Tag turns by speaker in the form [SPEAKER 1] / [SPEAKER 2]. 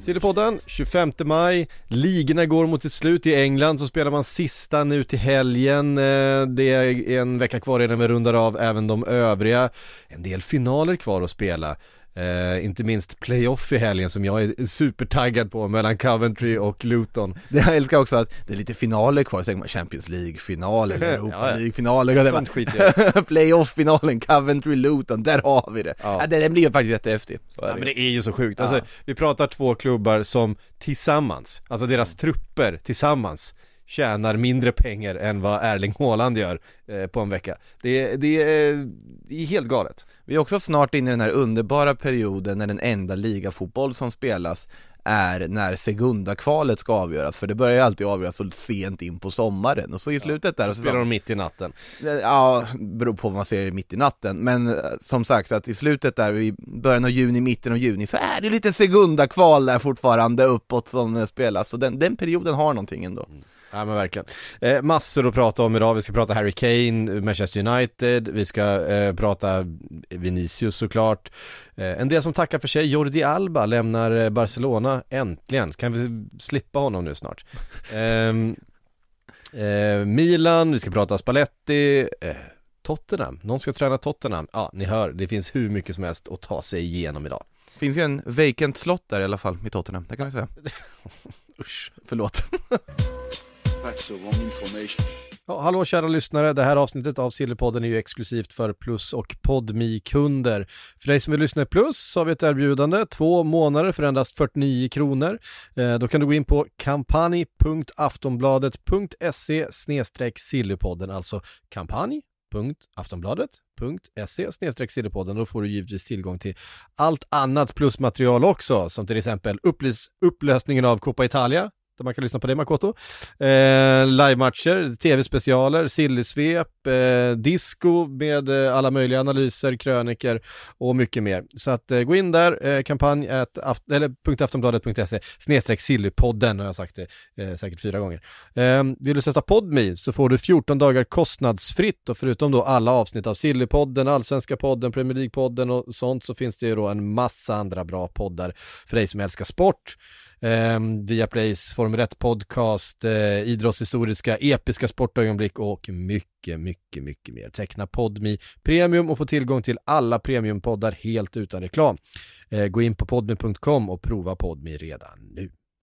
[SPEAKER 1] Sillypodden, 25 maj, ligorna går mot sitt slut i England så spelar man sista nu till helgen, eh, det är en vecka kvar innan vi rundar av även de övriga, en del finaler kvar att spela. Eh, inte minst playoff i helgen som jag är supertaggad på mellan Coventry och Luton.
[SPEAKER 2] Det jag älskar också att det är lite finaler kvar, så man Champions League-final eller Europa
[SPEAKER 1] Ja, ja.
[SPEAKER 2] League-final eller
[SPEAKER 1] Sånt skit.
[SPEAKER 2] Playoff-finalen, Coventry-Luton, där har vi det!
[SPEAKER 1] Ja.
[SPEAKER 2] Ja. den, blir ju faktiskt jättehäftig, så
[SPEAKER 1] Ja
[SPEAKER 2] det.
[SPEAKER 1] men det är ju så sjukt, alltså
[SPEAKER 2] Ja.
[SPEAKER 1] vi pratar två klubbar som tillsammans, alltså deras trupper tillsammans tjänar mindre pengar än vad Erling Haaland gör eh, på en vecka. Det, det, är, det är helt galet.
[SPEAKER 2] Vi är också snart inne i den här underbara perioden när den enda ligafotboll som spelas är när Segunda-kvalet ska avgöras, för det börjar ju alltid avgöras så sent in på sommaren och så i slutet där
[SPEAKER 1] Så
[SPEAKER 2] och så
[SPEAKER 1] spelar de mitt i natten.
[SPEAKER 2] Ja, beror på vad man ser mitt i natten, men eh, som sagt att i slutet där, i början av juni, mitten av juni, så är det lite Segunda-kval där fortfarande uppåt som eh, spelas, så den, den perioden har någonting ändå.
[SPEAKER 1] Ja men verkligen. Eh, massor att prata om idag, vi ska prata Harry Kane, Manchester United, vi ska eh, prata Vinicius såklart. Eh, en del som tackar för sig, Jordi Alba lämnar eh, Äntligen, kan vi slippa honom nu snart. Ehm, eh, Milan, vi ska prata Spalletti, eh, Tottenham, någon ska träna Tottenham. Ja, ni hör, det finns hur mycket som helst att ta sig igenom idag.
[SPEAKER 2] Finns ju en vacant slott där i alla fall, i Tottenham, det kan vi säga. Usch, förlåt.
[SPEAKER 3] That's the wrong information.
[SPEAKER 1] Ja, hallå kära lyssnare, det här avsnittet av Sillypodden är ju exklusivt för Plus och podmi kunder För dig som vill lyssna i Plus så har vi ett erbjudande, två månader för endast 49 kronor. Eh, då kan du gå in på kampanj.aftonbladet.se sillypodden, alltså kampanj.aftonbladet.se sillypodden. Då får du givetvis tillgång till allt annat plusmaterial också, som till exempel upplösningen av Coppa Italia, där man kan lyssna på dig Makoto. Eh, livematcher, tv-specialer, sillysvep, eh, disco med eh, alla möjliga analyser, kröniker och mycket mer. Så att eh, gå in där, eh, kampanj at aft- eller .aftonbladet.se snedstreck sillypodden har jag sagt det eh, säkert fyra gånger. Eh, vill du sätta Podmi så får du 14 dagar kostnadsfritt och förutom då alla avsnitt av Sillypodden, Allsvenska podden, Premier League-podden och sånt så finns det ju då en massa andra bra poddar för dig som älskar sport eh, Viaplays Formel 1 podcast, eh, idrottshistoriska, episka sportögonblick och mycket, mycket, mycket mer. Teckna Podmi Premium och få tillgång till alla premiumpoddar helt utan reklam. Eh, gå in på podmi.com och prova Podmi redan nu.